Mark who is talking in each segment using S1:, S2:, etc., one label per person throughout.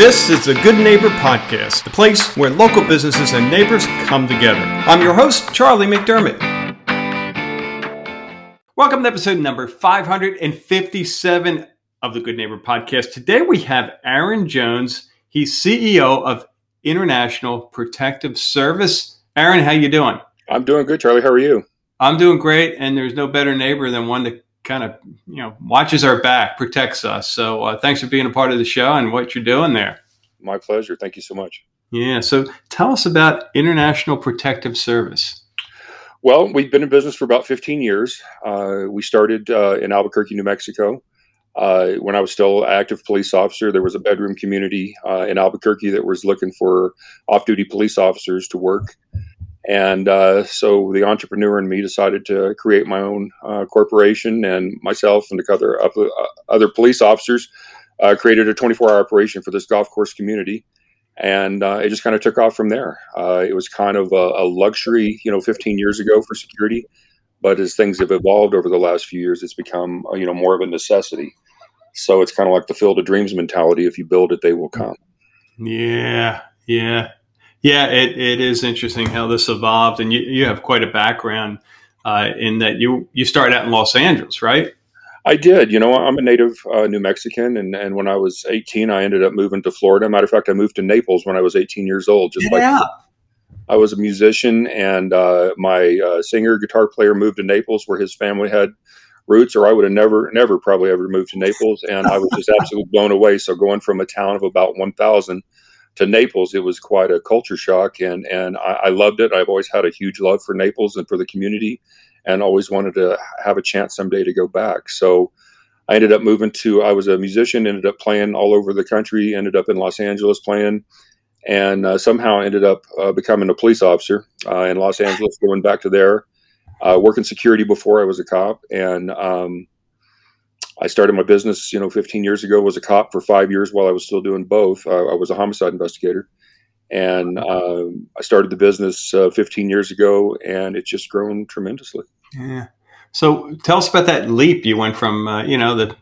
S1: This is the Good Neighbor Podcast, the place where local businesses and neighbors come together. I'm your host, Charlie McDermott. Welcome to episode number 557 of the Good Neighbor Podcast. Today we have Aaron Jones. He's CEO of International Protective Service. Aaron, how you doing?
S2: I'm doing good, Charlie. How are you?
S1: I'm doing great, and there's no better neighbor than one that kind of you know watches our back, protects us. So uh, thanks for being a part of the show and what you're doing there.
S2: My pleasure. Thank you so much.
S1: Yeah. So tell us about International Protective Service.
S2: Well, we've been in business for about 15 years. Uh, we started uh, in Albuquerque, New Mexico. Uh, when I was still active police officer, there was a bedroom community uh, in Albuquerque that was looking for off-duty police officers to work. And uh, so the entrepreneur and me decided to create my own uh, corporation, and myself and the other other police officers uh, created a 24 hour operation for this golf course community. And uh, it just kind of took off from there. Uh, it was kind of a, a, luxury, you know, 15 years ago for security. But as things have evolved over the last few years, it's become, uh, you know, more of a necessity. So it's kind of like the field of dreams mentality. If you build it, they will come.
S1: Yeah. Yeah. Yeah. It, it is interesting how this evolved. And you, you have quite a background uh, in that you, you started out in Los Angeles, right?
S2: I did. You know, I'm a native uh, New Mexican, and, and when I was 18, I ended up moving to Florida. Matter of fact, I moved to Naples when I was 18 years old.
S1: Just yeah. like
S2: I was a musician, and uh, my uh, singer, guitar player, moved to Naples, where his family had roots, or I would have never, never, probably ever moved to Naples, and I was just absolutely blown away. So going from a town of about 1,000 to Naples, it was quite a culture shock, and and I, I loved it. I've always had a huge love for Naples and for the community and always wanted to have a chance someday to go back. So I ended up moving to, I was a musician, ended up playing all over the country, ended up in Los Angeles playing, and uh, somehow ended up uh, becoming a police officer uh, in Los Angeles, going back to there, uh, working security before I was a cop. And um, I started my business, you know, 15 years ago, was a cop for five years while I was still doing both. Uh, I was a homicide investigator and um, I started the business uh, 15 years ago, and it's just grown tremendously.
S1: Yeah. So tell us about that leap. You went from uh, you know the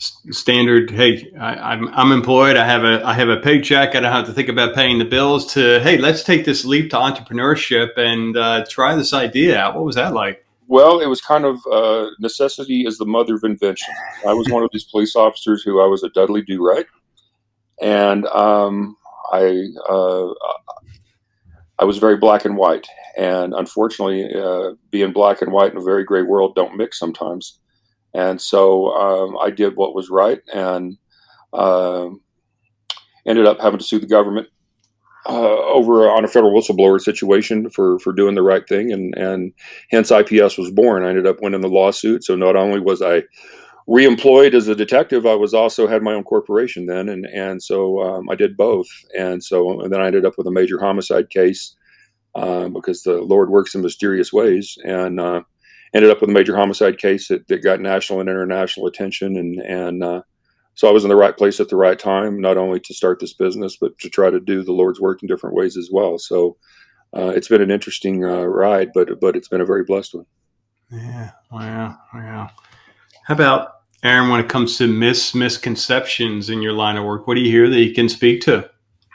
S1: standard hey I, am I'm, I'm employed i have a i have a paycheck i don't have to think about paying the bills to hey let's take this leap to entrepreneurship and uh, try this idea out what was that like
S2: well it was kind of uh, necessity is the mother of invention. I was one of these police officers who i was a dudley do right. And um, I uh, I was very black and white, and unfortunately, uh, being black and white in a very gray world don't mix sometimes. And so um, I did what was right, and uh, ended up having to sue the government uh, over on a federal whistleblower situation for for doing the right thing, and and hence IPS was born. I ended up winning the lawsuit. So not only was I reemployed as a detective, I was also had my own corporation then, and and so um, I did both. And so and then I ended up with a major homicide case uh, because the Lord works in mysterious ways, and uh, ended up with a major homicide case that, that got national and international attention. And and uh, so I was in the right place at the right time, not only to start this business, but to try to do the Lord's work in different ways as well. So. Uh, it's been an interesting uh, ride, but but it's been a very blessed one.
S1: Yeah, wow, wow. How about Aaron, when it comes to mis misconceptions in your line of work, what do you hear that you can speak to?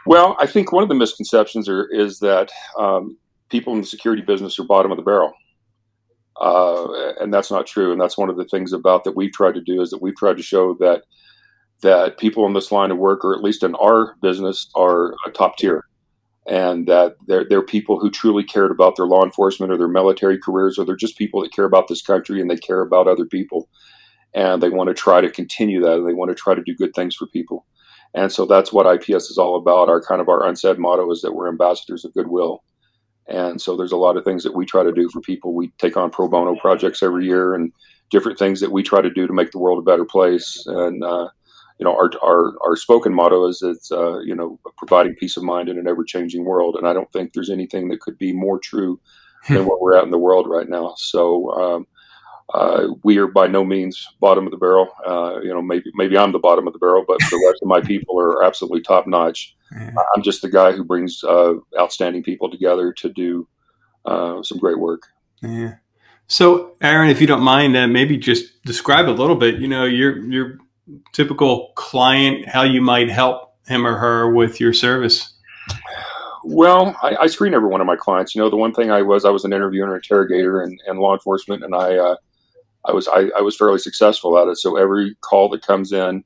S2: Well, I think one of the misconceptions are, is that um, people in the security business are bottom of the barrel. Uh, and that's not true. And that's one of the things about that we've tried to do is that we've tried to show that that people in this line of work, or at least in our business, are a top tier, and that they're they're people who truly cared about their law enforcement or their military careers, or they're just people that care about this country and they care about other people. And they want to try to continue that and they want to try to do good things for people. And so that's what ips is all about. Our kind of our unsaid motto is that we're ambassadors of goodwill. And so there's a lot of things that we try to do for people. We take on pro bono projects every year and different things that we try to do to make the world a better place. And uh, you know our, our our spoken motto is it's uh, you know providing peace of mind in an ever-changing world and i don't think there's anything that could be more true than what we're at in the world right now so um, uh, we are by no means bottom of the barrel. Uh, you know, maybe maybe I'm the bottom of the barrel, but the rest of my people are absolutely top notch. Yeah. I'm just the guy who brings uh, outstanding people together to do uh, some great work.
S1: Yeah. So, Aaron, if you don't mind, uh, maybe just describe a little bit. You know, your your typical client, how you might help him or her with your service?
S2: Well, I, I, screen every one of my clients. You know, the one thing I was, I was an interviewer and interrogator and, and law enforcement, and I, uh, I was, I, I, was fairly successful at it. So every call that comes in,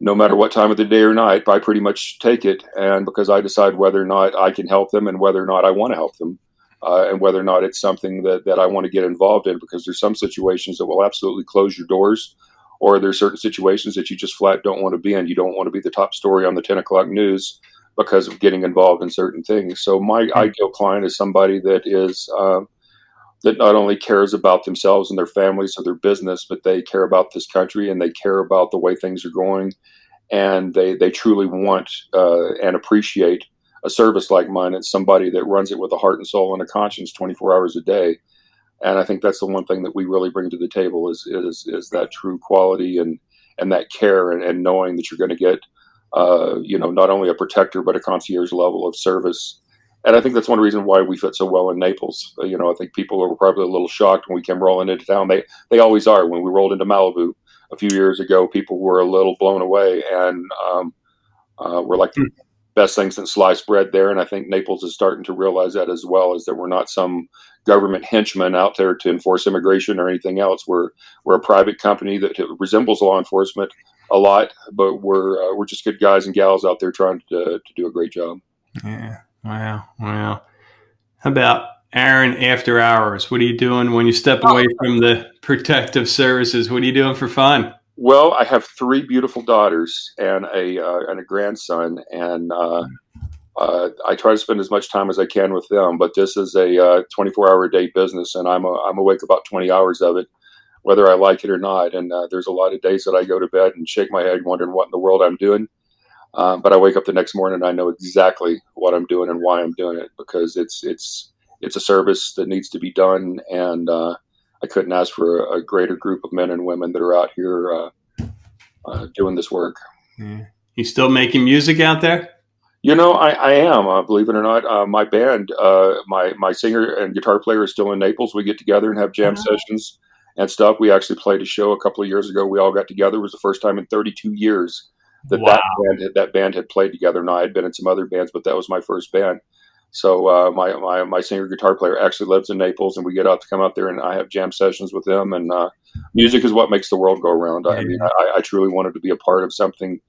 S2: no matter what time of the day or night, I pretty much take it. And because I decide whether or not I can help them and whether or not I want to help them, uh, and whether or not it's something that, that I want to get involved in, because there's some situations that will absolutely close your doors, or there's certain situations that you just flat don't want to be in. You don't want to be the top story on the 10 o'clock news because of getting involved in certain things. So my mm-hmm. ideal client is somebody that is uh, that not only cares about themselves and their families or their business, but they care about this country and they care about the way things are going, and they they truly want uh, and appreciate a service like mine. It's somebody that runs it with a heart and soul and a conscience, twenty four hours a day. And I think that's the one thing that we really bring to the table is is is that true quality and and that care and, and knowing that you're going to get uh, you know, not only a protector but a concierge level of service. And I think that's one reason why we fit so well in Naples. Uh, you know, I think people were probably a little shocked when we came rolling into town. They they always are. When we rolled into Malibu a few years ago, people were a little blown away, and um, uh, we're like the hmm. best thing since sliced bread there. And I think Naples is starting to realize that as well, is that we're not some government henchmen out there to enforce immigration or anything else. We're we're a private company that resembles law enforcement a lot, but we're uh, we're just good guys and gals out there trying to to do a great job.
S1: Yeah. Wow. Wow. How about Aaron after hours? What are you doing when you step oh. away from the protective services? What are you doing for fun?
S2: Well, I have three beautiful daughters and a uh, and a grandson, and uh, uh, I try to spend as much time as I can with them. But this is a uh, 24 hour a day business, and I'm a, I'm awake about 20 hours of it whether I like it or not. And uh, there's a lot of days that I go to bed and shake my head, wondering what in the world I'm doing. Um, but I wake up the next morning and I know exactly what I'm doing and why I'm doing it because it's it's it's a service that needs to be done, and uh, I couldn't ask for a, a, greater group of men and women that are out here uh, uh doing this work.
S1: Yeah. You still making music out there?
S2: You know, I, I am. Uh, believe it or not, uh, my band, my my singer and guitar player is still in Naples. We get together and have jam uh-huh. sessions and stuff. We actually played a show a couple of years ago. We all got together. It was the first time in 32 years that wow. that band had, that band had played together. Now I had been in some other bands, but that was my first band. So uh, my, my my singer guitar player actually lives in Naples, and we get out to come out there, and I have jam sessions with him. And uh, music is what makes the world go around. I mean, I, I truly wanted to be a part of something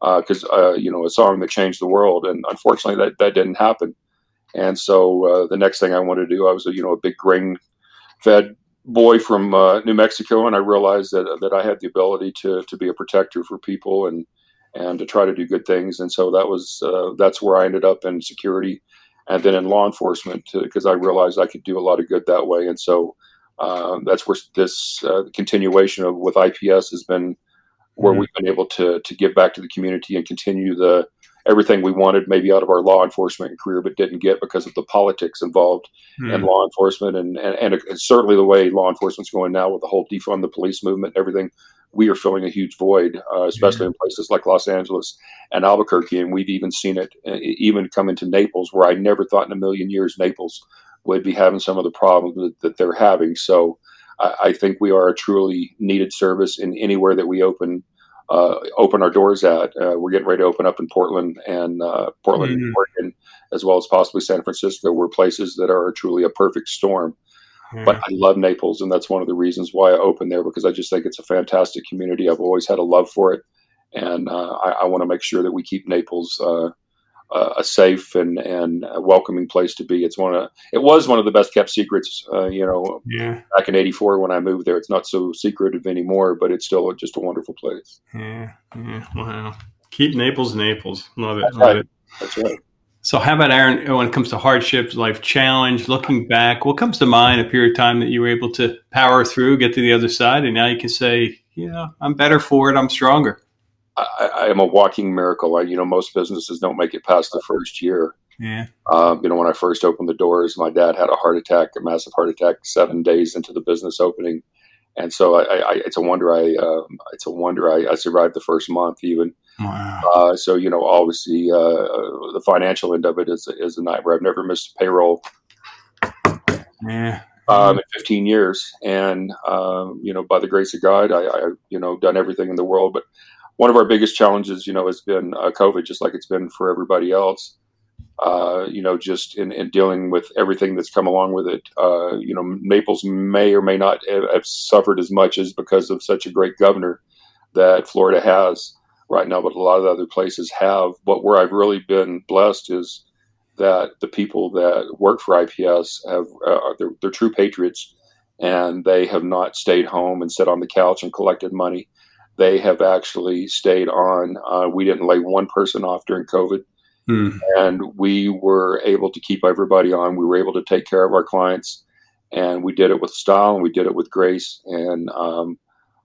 S2: because uh, uh, you know a song that changed the world, and unfortunately that that didn't happen. And so uh, the next thing I wanted to do, I was a, you know a big grain fed boy from uh, New Mexico, and I realized that that I had the ability to to be a protector for people and and to try to do good things. And so that was uh, that's where I ended up in security, and then in law enforcement because I realized I could do a lot of good that way. And so uh, that's where this uh, continuation of with IPS has been where mm-hmm. we've been able to to give back to the community and continue the everything we wanted maybe out of our law enforcement career, but didn't get because of the politics involved hmm. in law enforcement and, and, and certainly the way law enforcement's going now with the whole defund the police movement and everything. We are filling a huge void, uh, especially in places like Los Angeles and Albuquerque. And we've even seen it uh, even come into Naples, where I never thought in a million years Naples would be having some of the problems that, that they're having. So I, I think we are a truly needed service in anywhere that we open open our doors at. Uh, we're getting ready to open up in Portland and uh, Portland, mm-hmm. Oregon, as well as possibly San Francisco. We're places that are truly a perfect storm. Mm-hmm. But I love Naples, and that's one of the reasons why I opened there because I just think it's a fantastic community. I've always had a love for it, and uh, I, I want to make sure that we keep Naples uh, a safe and and welcoming place to be. It's one of it was one of the best kept secrets. Uh, you know, yeah. back in '84 when I moved there, it's not so secretive anymore, but it's still just a wonderful place.
S1: Yeah, yeah, wow. Keep Naples, Naples. Love it.
S2: That's
S1: love
S2: right.
S1: it.
S2: That's right.
S1: So, how about Aaron? When it comes to hardships, life challenge, looking back, what comes to mind? A period of time that you were able to power through, get to the other side, and now you can say, "You know, I'm better for it. I'm stronger."
S2: I, I, am a walking miracle. I, you know, most businesses don't make it past the first year.
S1: Yeah.
S2: Um, you know, when I first opened the doors, my dad had a heart attack, a massive heart attack, seven days into the business opening, and so I, I it's a wonder I, uh, it's a wonder I, I, survived the first month even.
S1: Wow.
S2: Uh, so you know, obviously, uh, the financial end of it is is a nightmare. I've never missed a payroll.
S1: Yeah.
S2: Um, in 15 years, and um, you know, by the grace of God, I, I, you know, done everything in the world, but one of our biggest challenges, you know, has been uh, COVID, just like it's been for everybody else. Uh, you know, just in, in, dealing with everything that's come along with it. Uh, you know, Naples may or may not have suffered as much as because of such a great governor that Florida has right now, but a lot of other places have. But where I've really been blessed is that the people that work for IPS have uh, they're, they're true patriots, and they have not stayed home and sat on the couch and collected money. They have actually stayed on. Uh, we didn't lay one person off during COVID Hmm. And we were able to keep everybody on. We were able to take care of our clients, and we did it with style and we did it with grace. And um,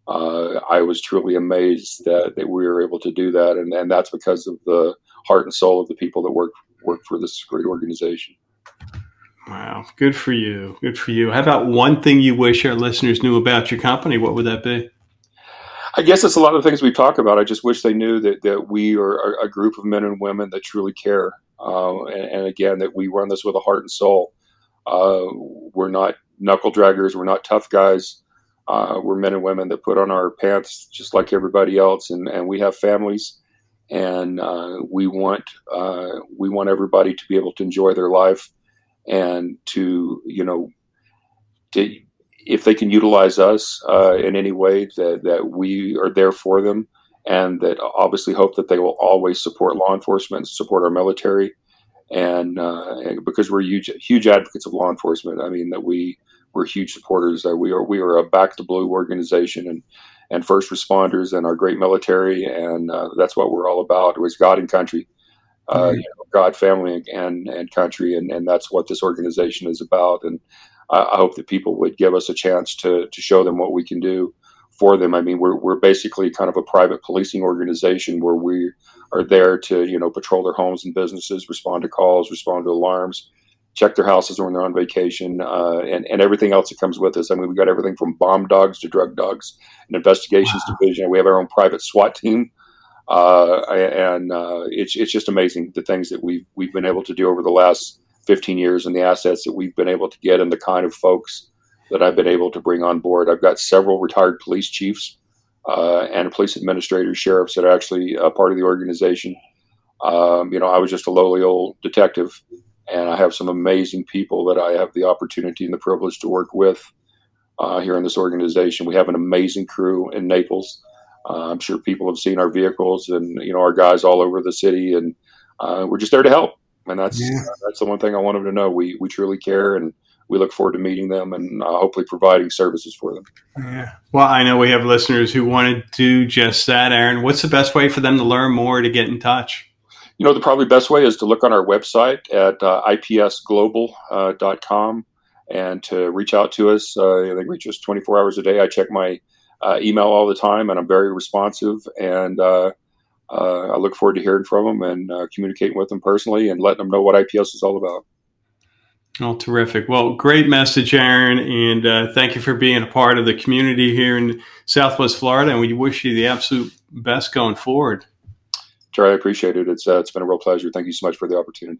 S2: uh, I was truly amazed that, that we were able to do that, and, and that's because of the heart and soul of the people that work work for this great organization.
S1: Wow, good for you. Good for you. How about one thing you wish our listeners knew about your company? What would that be?
S2: I guess it's a lot of things we talk about. I just wish they knew that, that we are a group of men and women that truly care. Uh, and, and, again, that we run this with a heart and soul. Uh, we're not knuckle draggers. We're not tough guys. Uh, we're men and women that put on our pants just like everybody else. And, and we have families and uh, we want, uh, we want everybody to be able to enjoy their life and to, you know, to if they can utilize us uh, in any way, that, that we are there for them, and that obviously hope that they will always support law enforcement, support our military, and, uh, and because we're huge huge advocates of law enforcement. I mean that we we're huge supporters. Uh, we are we are a Back the Blue organization, and and first responders and our great military, and uh, that's what we're all about. It was God and country. Uh, mm-hmm. You know, God, family, and and country, and, and that's what this organization is about. And I hope that people would give us a chance to to show them what we can do for them. I mean, we're we're basically kind of a private policing organization where we are there to you know patrol their homes and businesses, respond to calls, respond to alarms, check their houses when they're on vacation, uh, and and everything else that comes with us. I mean, we've got everything from bomb dogs to drug dogs, an investigations wow. division. We have our own private SWAT team. Uh, and uh, it's it's just amazing the things that we've we've been able to do over the last 15 years and the assets that we've been able to get and the kind of folks that I've been able to bring on board. I've got several retired police chiefs uh, and police administrators, sheriffs that are actually a part of the organization. Um, you know, I was just a lowly old detective, and I have some amazing people that I have the opportunity and the privilege to work with uh, here in this organization. We have an amazing crew in Naples. Uh, I'm sure people have seen our vehicles and you know our guys all over the city, and uh, we're just there to help and that's yeah. that's the one thing I want them to know. We we truly care, and we look forward to meeting them and uh, hopefully providing services for them.
S1: Yeah. Well, I know we have listeners who want to do just that, Aaron. What's the best way for them to learn more to get in touch?
S2: You know, the probably best way is to look on our website at uh, ipsglobal.com uh, and to reach out to us. Uh, they reach us 24 hours a day. I check my uh, email all the time, and I'm very responsive. And uh, I look forward to hearing from them and uh, communicating with them personally and letting them know what IPS is all about.
S1: Oh, terrific. Well, great message, Aaron. And uh, thank you for being a part of the community here in Southwest Florida. And we wish you the absolute best going forward.
S2: Charlie, I appreciate it. It's, uh, it's been a real pleasure. Thank you so much for the opportunity.